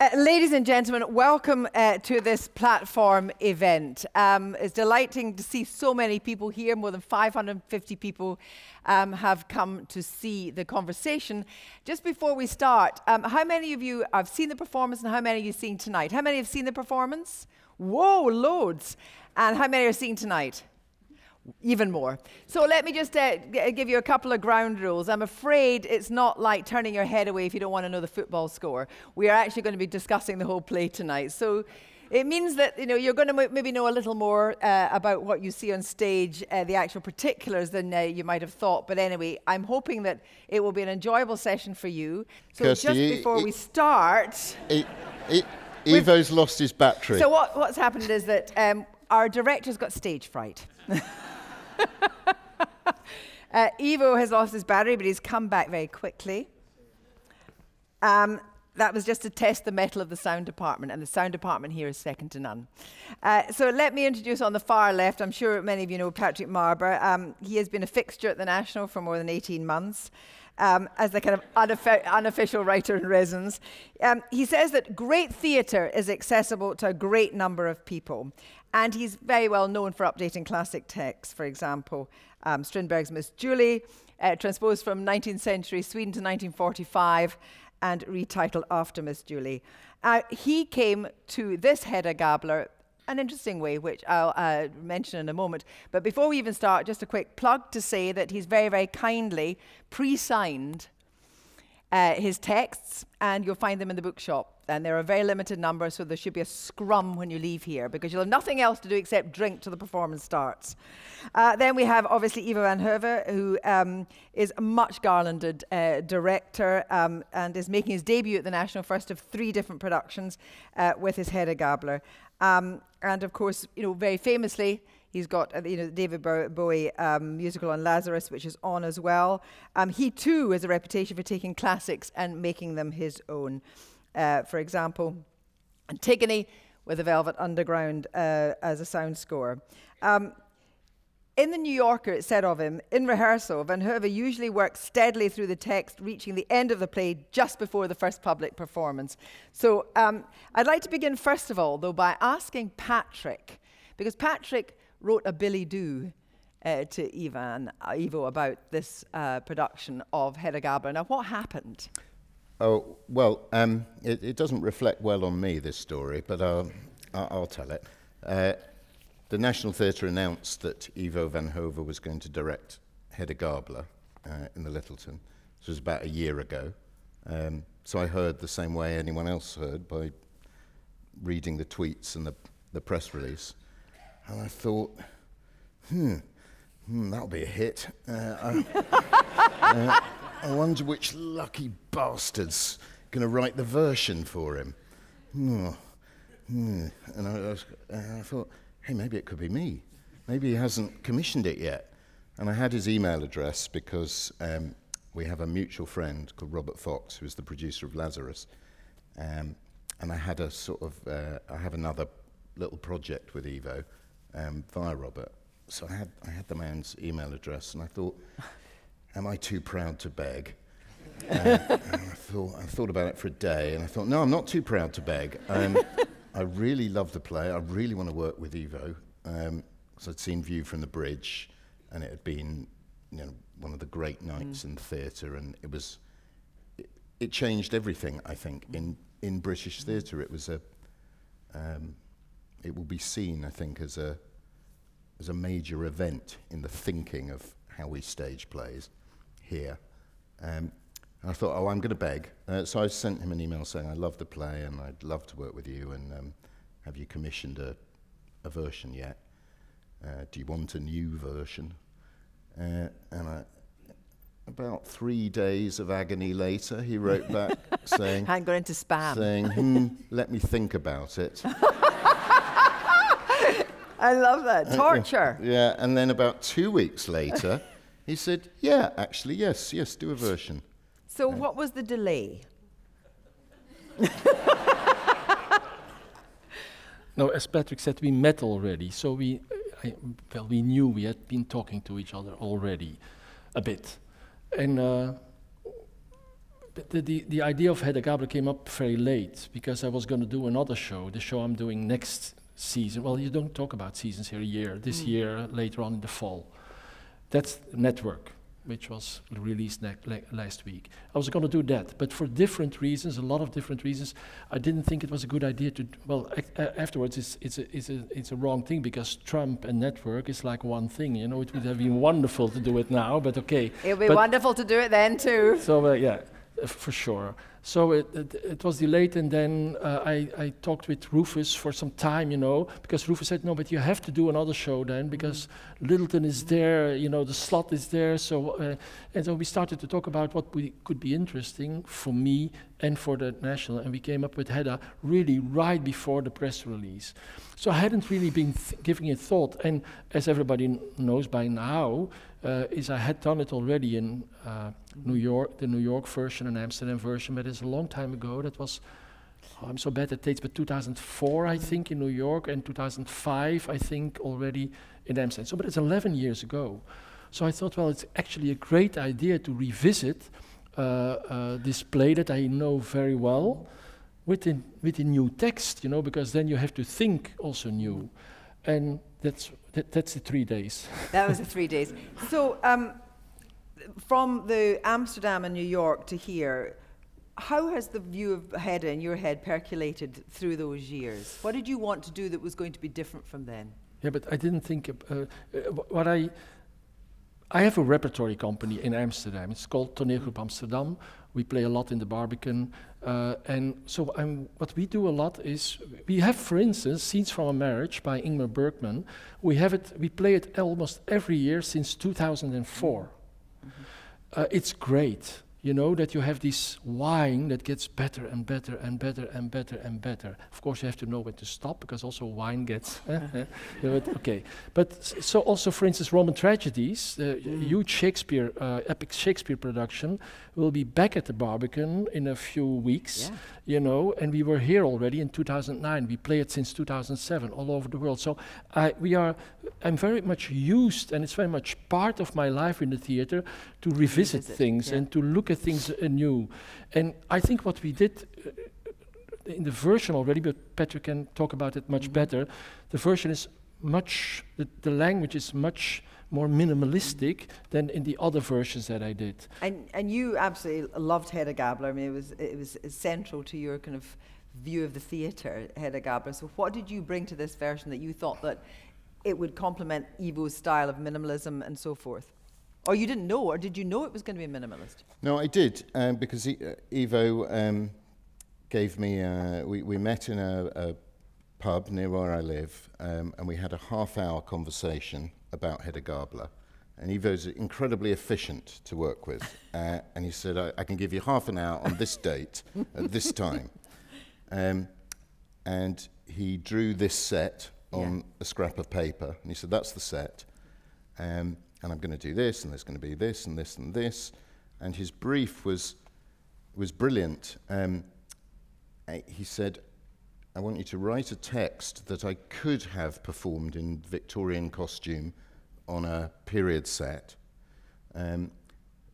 Uh, ladies and gentlemen, welcome uh, to this platform event. Um, it's delighting to see so many people here. More than 550 people um, have come to see the conversation. Just before we start, um, how many of you have seen the performance and how many of you seen tonight? How many have seen the performance? Whoa, loads. And how many are seeing tonight? Even more. So let me just uh, g- give you a couple of ground rules. I'm afraid it's not like turning your head away if you don't want to know the football score. We are actually going to be discussing the whole play tonight. So it means that you know you're going to m- maybe know a little more uh, about what you see on stage, uh, the actual particulars, than uh, you might have thought. But anyway, I'm hoping that it will be an enjoyable session for you. So Kirsty, just before you- we start. E- E- Ivo's lost his battery. So what, what's happened is that um, our director's got stage fright. uh, Ivo has lost his battery, but he's come back very quickly. Um, that was just to test the mettle of the sound department, and the sound department here is second to none. Uh, so let me introduce on the far left, I'm sure many of you know Patrick Marber. Um, he has been a fixture at the National for more than 18 months. Um, as the kind of unoffi- unofficial writer in residence. Um, he says that great theatre is accessible to a great number of people. And he's very well known for updating classic texts, for example, um, Strindberg's Miss Julie, uh, transposed from 19th century Sweden to 1945 and retitled after Miss Julie. Uh, he came to this Hedda Gabler an interesting way, which I'll uh, mention in a moment. But before we even start, just a quick plug to say that he's very, very kindly pre signed uh, his texts, and you'll find them in the bookshop. And they're a very limited number, so there should be a scrum when you leave here because you'll have nothing else to do except drink till the performance starts. Uh, then we have obviously Ivo van Hove, who um, is a much garlanded uh, director um, and is making his debut at the National, first of three different productions uh, with his Hedda Gabler. Um, and of course, you know, very famously, He's got uh, you know the David Bowie um, musical on Lazarus, which is on as well. Um, he too has a reputation for taking classics and making them his own. Uh, for example, Antigone with the Velvet Underground uh, as a sound score. Um, in the New Yorker, it said of him, in rehearsal, Van Hove usually works steadily through the text, reaching the end of the play just before the first public performance. So um, I'd like to begin, first of all, though, by asking Patrick, because Patrick wrote a billet-doux uh, to Ivan, uh, Ivo about this uh, production of Hedda Gabler. Now, what happened? Oh, well, um, it, it doesn't reflect well on me, this story, but I'll, I'll, I'll tell it. Uh, the National Theatre announced that Ivo van Hove was going to direct Hedda Gabler uh, in the Lyttelton. This was about a year ago. Um, so I heard the same way anyone else heard by reading the tweets and the, the press release. And I thought, hmm, hmm that'll be a hit. Uh, I, I wonder which lucky bastard's going to write the version for him. Hmm. Hmm. And I, I, was, uh, I thought, hey, maybe it could be me. Maybe he hasn't commissioned it yet. And I had his email address because um, we have a mutual friend called Robert Fox, who is the producer of Lazarus. Um, and I had a sort of, uh, I have another little project with Ivo um, via Robert. So I had, I had the man's email address, and I thought, am I too proud to beg? Uh, and I thought, I thought about it for a day, and I thought, no, I'm not too proud to beg. Um, I really love the play. I really want to work with Ivo because I'd seen View from the Bridge, and it had been, you know, one of the great nights in the theatre, and it was, it, it changed everything. I think in in British theatre, it was a, um, it will be seen, I think, as a as a major event in the thinking of how we stage plays here. Um, I thought, oh, I'm going to beg. Uh, so I sent him an email saying, I love the play and I'd love to work with you. And um, have you commissioned a, a version yet? Uh, do you want a new version? Uh, and I, about three days of agony later, he wrote back saying, Hadn't gone into spam. saying, hmm, let me think about it. I love that. Torture. Yeah, and then about two weeks later, he said, yeah, actually, yes, yes, do a version. So, what was the delay? No, as Patrick said, we met already, so we, I, well, we knew we had been talking to each other already a bit, and uh, the, the, the idea of Hedda Gabler came up very late because I was going to do another show, the show I'm doing next season. Well, you don't talk about seasons here a year, this Mm. year, later on in the fall. That's Network, which was released last week. I was going to do that, but for different reasons, a lot of different reasons, I didn't think it was a good idea to. Well, afterwards, it's, it's, a, it's, a, it's a wrong thing because Trump and Network is like one thing. You know, it would have been wonderful to do it now, but okay. It'll be But- wonderful to do it then too. So uh, yeah, uh, for sure. So it, it, it was delayed, and then uh, I, I talked with Rufus for some time, you know, because Rufus said, no, but you have to do another show then, because Lyttelton is there, you know, the slot is there. So, uh, and so we started to talk about what we could be interesting for me and for the national, and we came up with Hedda really right before the press release. So I hadn't really been th- giving it thought, and as everybody kn- knows by now, uh, is I had done it already in uh, New York, the New York version and Amsterdam version, but it's a long time ago. That was, oh, I'm so bad at dates, but 2004, I think, in New York, and 2005, I think, already in Amsterdam. So, but it's 11 years ago. So I thought, well, it's actually a great idea to revisit uh, uh, this play that I know very well with a, with a new text, you know, because then you have to think also new. And that's, that, that's the three days. That was the three days. So, um, from the Amsterdam and New York to here, how has the view of Hedda in your head percolated through those years? What did you want to do that was going to be different from then? Yeah, but I didn't think. Uh, uh, what I I have a repertory company in Amsterdam. It's called Toneelgroep Amsterdam. We play a lot in the Barbican, uh, and so what we do a lot is we have, for instance, scenes from a marriage by Ingmar Bergman. We have it. We play it almost every year since 2004. Uh, it's great, you know, that you have this wine that gets better and better and better and better and better. Of course, you have to know when to stop because also wine gets. it- okay, but s- so also, for instance, Roman tragedies, the huge Shakespeare, uh, epic Shakespeare production, will be back at the Barbican in a few weeks. Yeah. You know, and we were here already in 2009. We play it since 2007 all over the world. So I, we are, I'm very much used, and it's very much part of my life in the theater to revisit Revisit, things yeah. and to look at things anew. And I think what we did uh, in the version already, but Patrick can talk about it much Mhm. better. The version is much, the, the language is much more minimalistic than in the other versions that I did. And and you absolutely loved Hedda Gabler. I mean, it was it was central to your kind of view of the theatre, Hedda Gabler. So, what did you bring to this version that you thought that it would complement Ivo's style of minimalism and so forth? Or you didn't know, or did you know it was going to be minimalist? No, I did, um, because e- uh, Ivo um, gave me, uh, we, we met in a, a pub near where I live, um, and we had a half hour conversation about Hedda Gabler. And Ivo's incredibly efficient to work with. Uh, and he said, I, I can give you half an hour on this date at this time. Um, and he drew this set on Yeah. a scrap of paper. And he said, That's the set. Um, and I'm going to do this, and there's going to be this, and this, and this. And his brief was, was brilliant. Um, he said, I want you to write a text that I could have performed in Victorian costume on a period set, um,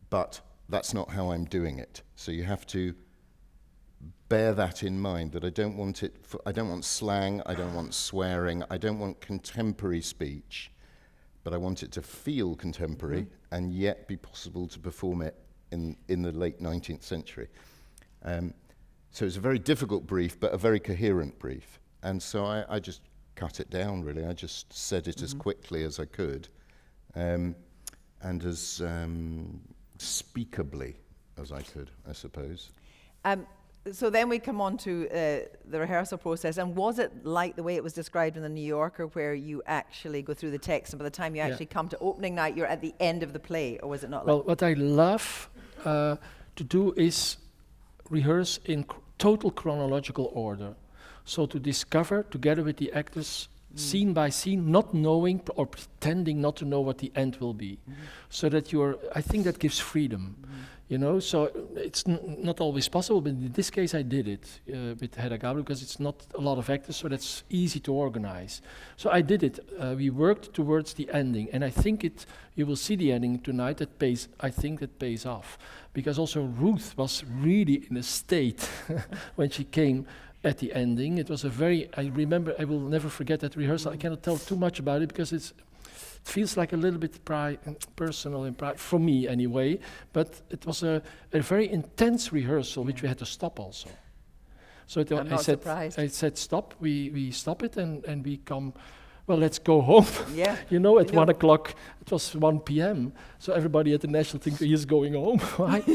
but that's not how I'm doing it. So you have to bear that in mind that I don't want it for, I don't want slang, I don't want swearing, I don't want contemporary speech, but I want it to feel contemporary and yet be possible to perform it in, in the late 19th century. Um, so it's a very difficult brief, but a very coherent brief. And so I, I just cut it down, really. I just said it as quickly as I could um, and as um, speakably as I could, I suppose. Um, so then we come on to uh, the rehearsal process. And was it like the way it was described in the New Yorker, where you actually go through the text, and by the time you Yeah. actually come to opening night, you're at the end of the play, or was it not Well, like? what I love uh, to do is rehearse in cr- total chronological order. So to discover together with the actors, scene by scene, not knowing or pretending not to know what the end will be. So that you're, I think that gives freedom. You know, so it's not always possible, but in this case I did it uh, with Gabler because it's not a lot of actors, so that's easy to organize. So I did it. Uh, we worked towards the ending, and I think it. You will see the ending tonight. That pays. I think that pays off, because also Ruth was really in a state when she came at the ending. It was a very. I remember. I will never forget that rehearsal. I cannot tell too much about it because it's it feels like a little bit pri- personal and pri- for me anyway. But it was a, a very intense rehearsal, which we had to stop also. So it, I said, surprised. I said, stop. We we stop it and and we come. Well, let's go home. Yeah. you know, at You know- one o'clock, it was 1 p.m. So everybody at the National think he is going home. right?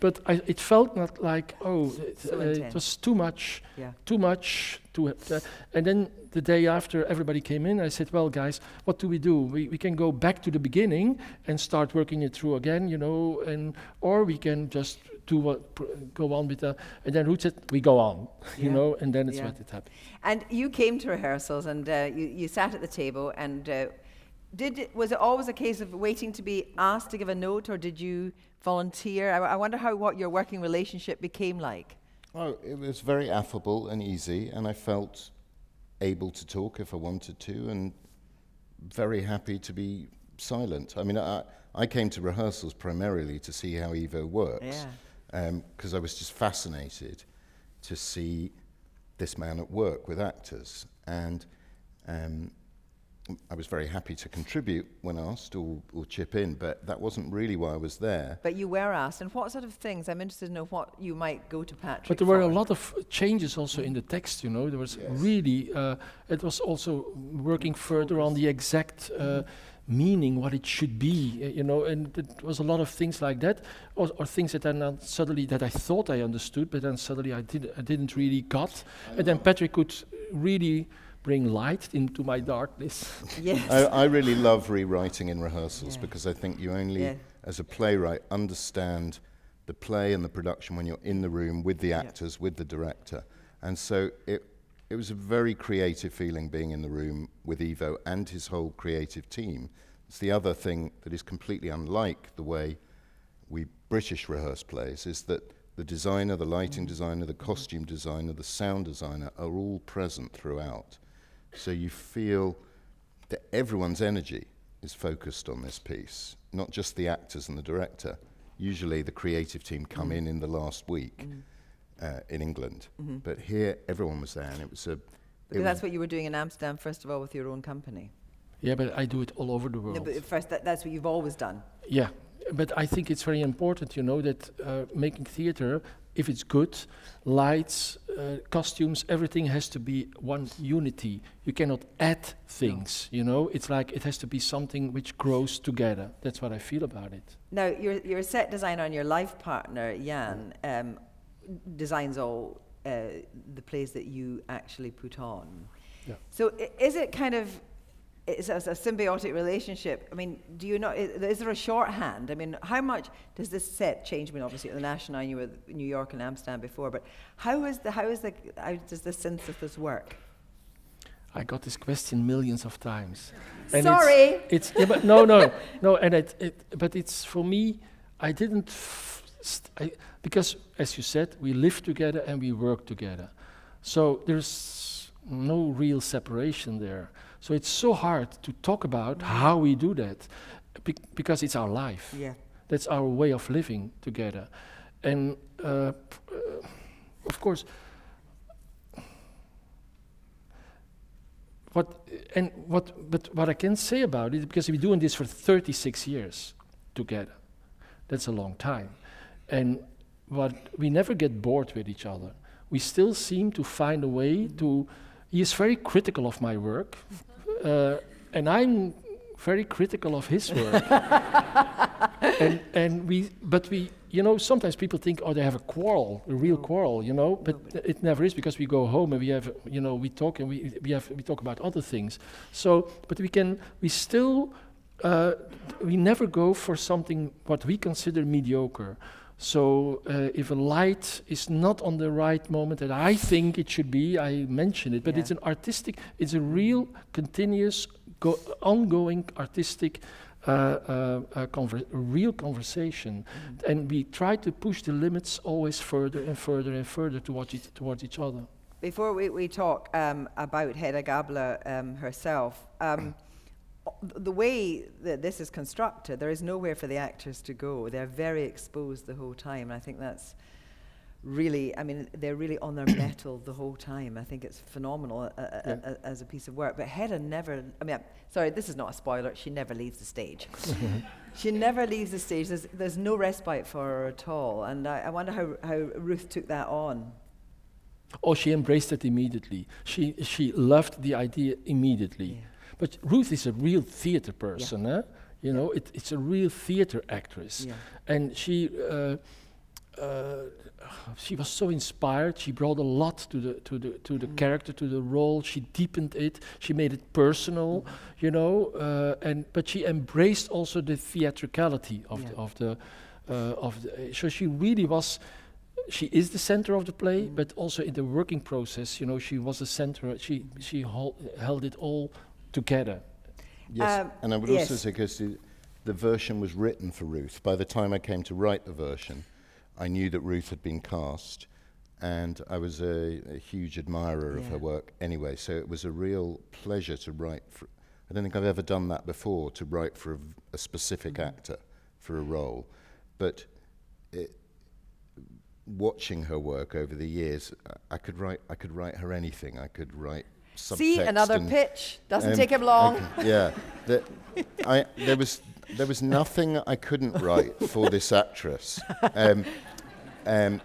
but I, it felt not like oh, it, So uh, it was too much Yeah. too much to uh, and then the day after everybody came in i said well guys what do we do we, we can go back to the beginning and start working it through again you know and or we can just do what pr- go on with the and then Ruth said we go on you know and then it's Yeah. what it happened And you came to rehearsals and uh, you, you sat at the table and uh, did it, was it always a case of waiting to be asked to give a note or did you volunteer? I, I wonder how what your working relationship became like. Oh, it was very affable and easy, and I felt able to talk if I wanted to, and very happy to be silent. I mean, I, I came to rehearsals primarily to see how Ivo works, because I was just fascinated to see this man at work with actors, and um, I was very happy to contribute when asked or, or chip in, but that wasn't really why I was there. But you were asked, and what sort of things? I'm interested to know what you might go to Patrick. but there were a lot of changes also in the text you know there was really uh, it was also working further on the exact uh, meaning what it should be uh, you know and it was a lot of things like that or, or things that then suddenly that i thought i understood but then suddenly i did i didn't really got and then patrick could really bring light into my darkness Yes. I, I really love rewriting in rehearsals Yeah. because I think you only, Yeah. as a playwright, understand the play and the production when you're in the room with the Yeah. actors, with the director. And so it, it was a very creative feeling being in the room with Ivo and his whole creative team. It's the other thing that is completely unlike the way we British rehearse plays is that the designer, the lighting designer, the costume designer, the sound designer are all present throughout. So you feel that everyone's energy is focused on this piece, not just the actors and the director. Usually the creative team come in in the last week uh, in England, but here everyone was there, and it was a. it Because that's what you were doing in Amsterdam, first of all, with your own company. yeah but i do it all over the world No, but first, that, that's what you've always done. Yeah, but I think it's very important, you know, that uh, making theater, if it's good, lights, uh, costumes, everything has to be one unity. You cannot add things, you know. It's like it has to be something which grows together. That's what I feel about it. Now, you're, you're a set designer, and your life partner, Jan, um, designs all uh, the plays that you actually put on. Yeah. So, i- is it kind of is it a symbiotic relationship? I mean, do you know? Is, is there a shorthand? I mean, how much does this set change? I mean, obviously at the National, you were New York and Amsterdam before, but how is the how is the how does the synthesis work? I got this question millions of times. And Sorry. It's, it's yeah, but no, no, no, and it, it, but it's for me. I didn't, f- I, because as you said, we live together and we work together. So there's no real separation there. So it's so hard to talk about how we do that, bec- because it's our life. Yeah. That's our way of living together. And uh, of course, what and what but what I can say about it because we're doing this for 36 years together. That's a long time. And what we never get bored with each other. We still seem to find a way to he is very critical of my work. Uh, and I'm very critical of his work. and and we but we you know sometimes people think oh they have a quarrel a real No. quarrel you know but No, it never is because we go home and we have you know we talk and we we have we talk about other things so but we can we still uh, we never go for something what we consider mediocre so uh, if a light is not on the right moment that I think it should be, I mention it. But Yeah. it's an artistic, it's a real, continuous, go- ongoing artistic uh, uh, a, conver- real conversation, and we try to push the limits always further and further and further towards each, towards each other. Before we, we talk um, about Hedda Gabler um, herself, um, the way that this is constructed, there is nowhere for the actors to go. They're very exposed the whole time. And I think that's really, I mean, they're really on their mettle the whole time. I think it's phenomenal uh, uh, Yeah. uh, as a piece of work. But Hedda never, I mean, I'm- sorry, this is not a spoiler, she never leaves the stage. she never leaves the stage. There's, there's no respite for her at all. And I, I wonder how, how Ruth took that on. Oh, she embraced it immediately. She she loved the idea immediately. Yeah. But Ruth is a real theater person, eh? You know, it, it's a real theater actress, Yeah. and she uh, uh, she was so inspired. She brought a lot to the to the to the Mm. character, to the role. She deepened it. She made it personal, you know. Uh, and but she embraced also the theatricality of Yeah. the of the uh, of the. So she really was she is the center of the play, Mm. but also in the working process, you know, she was the center. She she hol- held it all together. Yes, Um, and I would yes. also say because the, the version was written for Ruth. By the time I came to write the version, I knew that Ruth had been cast, and I was a, a huge admirer of her work anyway. So it was a real pleasure to write. For, I don't think I've ever done that before to write for a specific Mm-hmm. actor for a role, but. It, watching her work over the years, I- I could write. I could write her anything. I could write. See, another pitch. Doesn't take him long. okay, yeah, the, I, there was there was nothing I couldn't write for this actress. Um, um,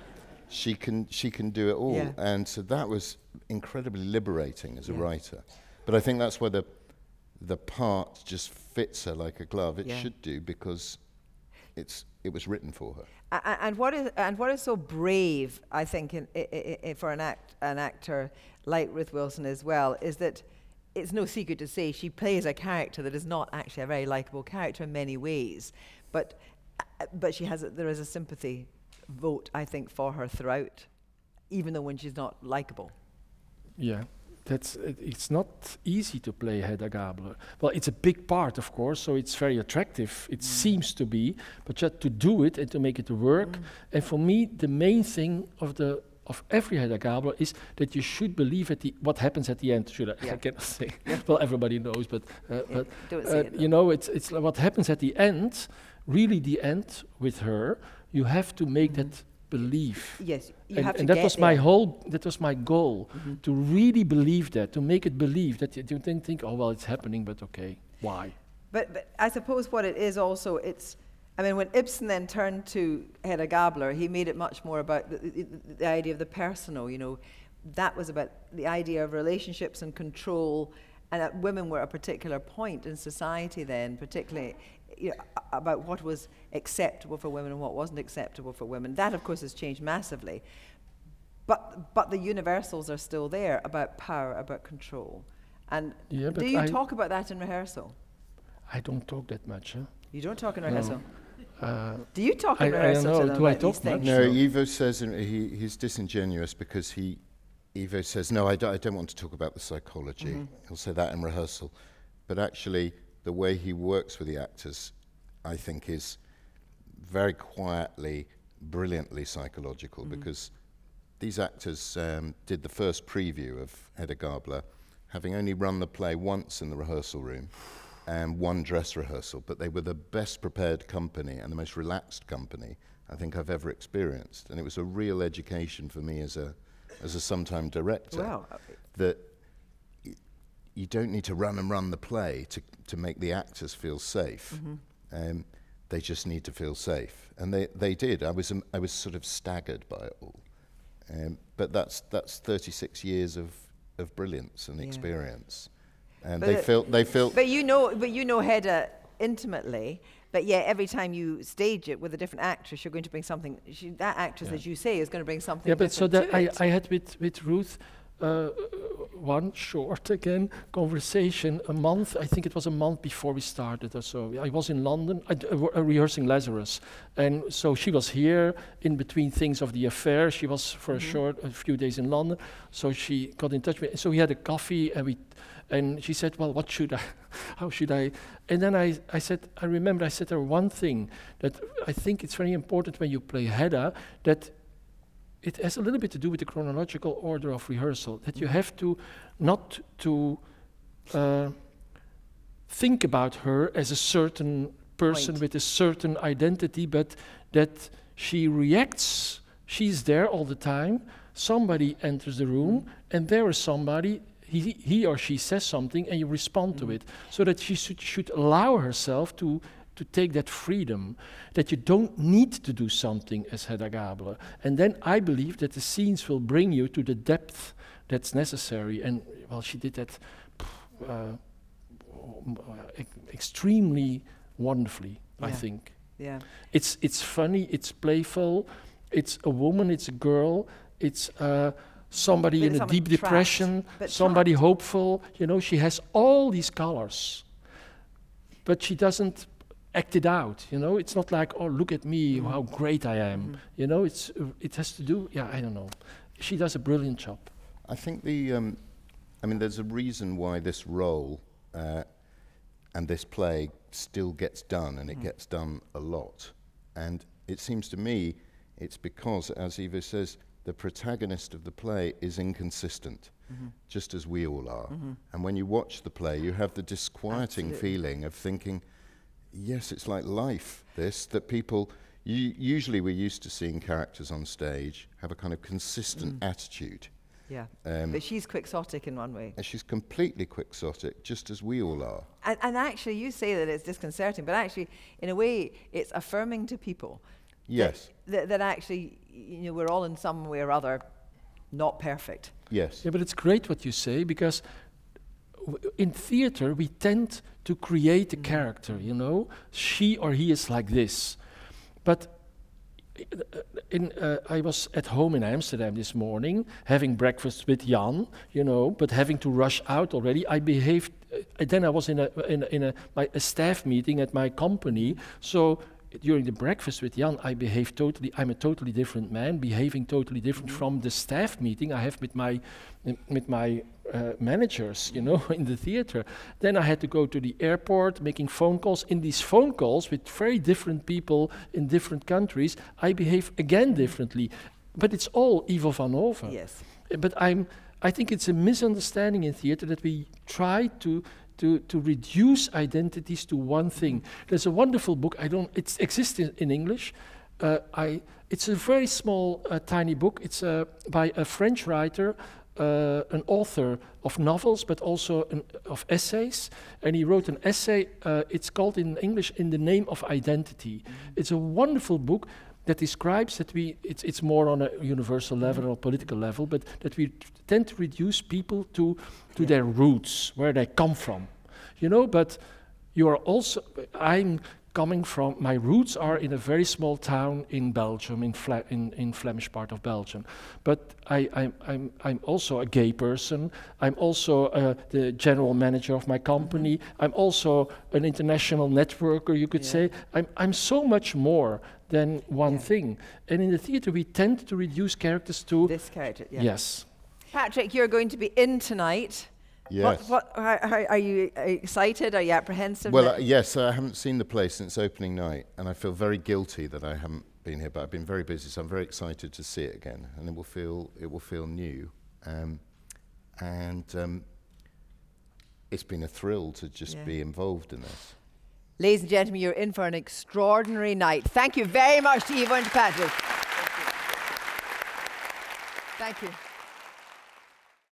she can she can do it all, Yeah. and so that was incredibly liberating as a Yeah. writer. But I think that's where the the part just fits her like a glove. It Yeah. should do because it's it was written for her. And what is and what is so brave, I think, in, i i i for an act an actor like Ruth Wilson as well, is that it's no secret to say she plays a character that is not actually a very likable character in many ways, but but she has a, there is a sympathy vote I think for her throughout, even though when she's not likable. Yeah, that's it, it's not easy to play Hedda Gabler. Well, it's a big part, of course, so it's very attractive. It seems to be, but just to do it and to make it work. And for me, the main thing of the of every Hedda Gabler is that you should believe at the what happens at the end. Should I? Yeah. I cannot say. well, everybody knows, but uh, Yeah, but uh, you know, it's it's like what happens at the end. Really, the end with her. You have to make that believe Yes, you and, have to that was my whole that was my goal Mhm. to really believe that to make it believe that you you didn't think oh well it's happening but okay why But, but I suppose what it is also, it's, I mean, when Ibsen then turned to Hedda Gabler, he made it much more about the, the, the idea of the personal, you know. That was about the idea of relationships and control, and that women were a particular point in society then, particularly you know, about what was acceptable for women and what wasn't acceptable for women. That, of course, has changed massively. But, but the universals are still there about power, about control. And Yeah, do you I- talk about that in rehearsal? I don't talk that much huh? You don't talk in No. rehearsal. uh, Do you talk I- in I don't know. to them Do I about these talk much? No, So- Ivo says he, he's disingenuous because he, Ivo says, no, I, do, I don't want to talk about the psychology. Mm-hmm. He'll say that in rehearsal. But actually, the way he works with the actors, I think, is very quietly, brilliantly psychological Mm-hmm. because these actors um, did the first preview of Hedda Gabler, having only run the play once in the rehearsal room and one dress rehearsal, but they were the best prepared company and the most relaxed company I think I've ever experienced. And it was a real education for me as a, as a sometime director Wow. that you don't need to run and run the play to, to make the actors feel safe. Um, they just need to feel safe. And they, they did. I was, um, I was sort of staggered by it all. Um, but that's, that's 36 years of, of brilliance and Yeah. experience. And But they it- felt, they felt But you know, but you know Hedda intimately. But yeah, every time you stage it with a different actress, you're going to bring something. She, that actress, Yeah. as you say, is going to bring something. yeah but so that I, it. I had with with Ruth uh, one short again conversation a month. I think it was a month before we started or so. I was in London uh, uh, rehearsing Lazarus, and so she was here in between things of the affair. She was for mm -hmm. a mm-hmm. short, a few days in London, so she got in touch with me. So we had a coffee, and we, and she said, "Well, what should I? how should I?" And then I, I said, I remember I said to her one thing that I think it's very important when you play Hedda that it has a little bit to do with the chronological order of rehearsal, that you have to not to uh, think about her as a certain person Point. with a certain identity, but that she reacts, she's there all the time, somebody enters the room, and there is somebody, he, he or she says something, and you respond mm. to it. So that she should, should allow herself to to take that freedom, that you don't need to do something as Hedda Gabler. And then I believe that the scenes will bring you to the depth that's necessary. And well, she did that uh, extremely wonderfully, yeah. I think. Yeah. It's, it's funny, it's playful, it's a woman, it's a girl, it's uh, somebody in a deep trapped, depression, somebody trapped. hopeful. You know, she has all these colors. But she doesn't act it out. You know, it's not like, oh, look at me, mm. how great I am. Mm. You know, it's uh, it has to do. Yeah, I don't know. She does a brilliant job. I think the, um, I mean, there's a reason why this role uh, and this play still gets done, and it mm. gets done a lot. And it seems to me, it's because, as Ivo says, the protagonist of the play is inconsistent. Mm-hmm. just as we all are. Mm-hmm. And when you watch the play, you have the disquieting Absolutely. feeling of thinking, yes, it's like life, this, that people, usually we're used to seeing characters on stage have a kind of consistent mm. attitude. Yeah. Um, but she's quixotic in one way. And she's completely quixotic, just as we all are. And, and, actually, you say that it's disconcerting, but actually, in a way, it's affirming to people. Yes. That, that, that actually, you know, we're all in some way or other not perfect. Yes. Yeah, but it's great what you say because in theater we tend to create a character you know she or he is like this but uh, in, uh, I was at home in Amsterdam this morning, having breakfast with Jan, you know, but having to rush out already. I behaved. Uh, then I was in a in a, in a, my, a staff meeting at my company, so during the breakfast with Jan, I behave totally, I'm a totally different man, behaving totally different mm-hmm. from the staff meeting I have with my, with my uh, managers, you know, in the theater. Then I had to go to the airport, making phone calls. In these phone calls with very different people in different countries, I behave again mm-hmm. differently. But it's all Ivo van Hove. Yes. Uh, but I'm, I think it's a misunderstanding in theater that we try to to, to reduce identities to one thing. There's a wonderful book, I don't, it exists in, in English. Uh, I, it's a very small, uh, tiny book. It's uh, by a French writer, uh, an author of novels, but also an, of essays. And he wrote an essay, uh, it's called in English, In the Name of Identity. Mm -hmm. It's a wonderful book that describes that we, it's, it's more on a universal level or political level, but that we tend to reduce people to, to yeah. their roots, where they come from. You know, but you are also, I'm coming from, my roots are in a very small town in Belgium, in, Fla in, in Flemish part of Belgium. But I, I'm, I'm, I'm also a gay person. I'm also uh, the general manager of my company. Mm-hmm. I'm also an international networker, you could yeah. say. I'm, I'm so much more than one yeah. thing. And in the theater, we tend to reduce characters to this character. Yeah. Yes. Patrick, you're going to be in tonight. Yes. What, what, how, how, are you excited? Are you apprehensive? Well, uh, yes, I haven't seen the play since opening night, and I feel very guilty that I haven't been here. But I've been very busy, so I'm very excited to see it again, and it will feel it will feel new. Um, and um, it's been a thrill to just yeah. be involved in this. Ladies and gentlemen, you're in for an extraordinary night. Thank you very much to Ivo and Patrick. Thank you. Thank you.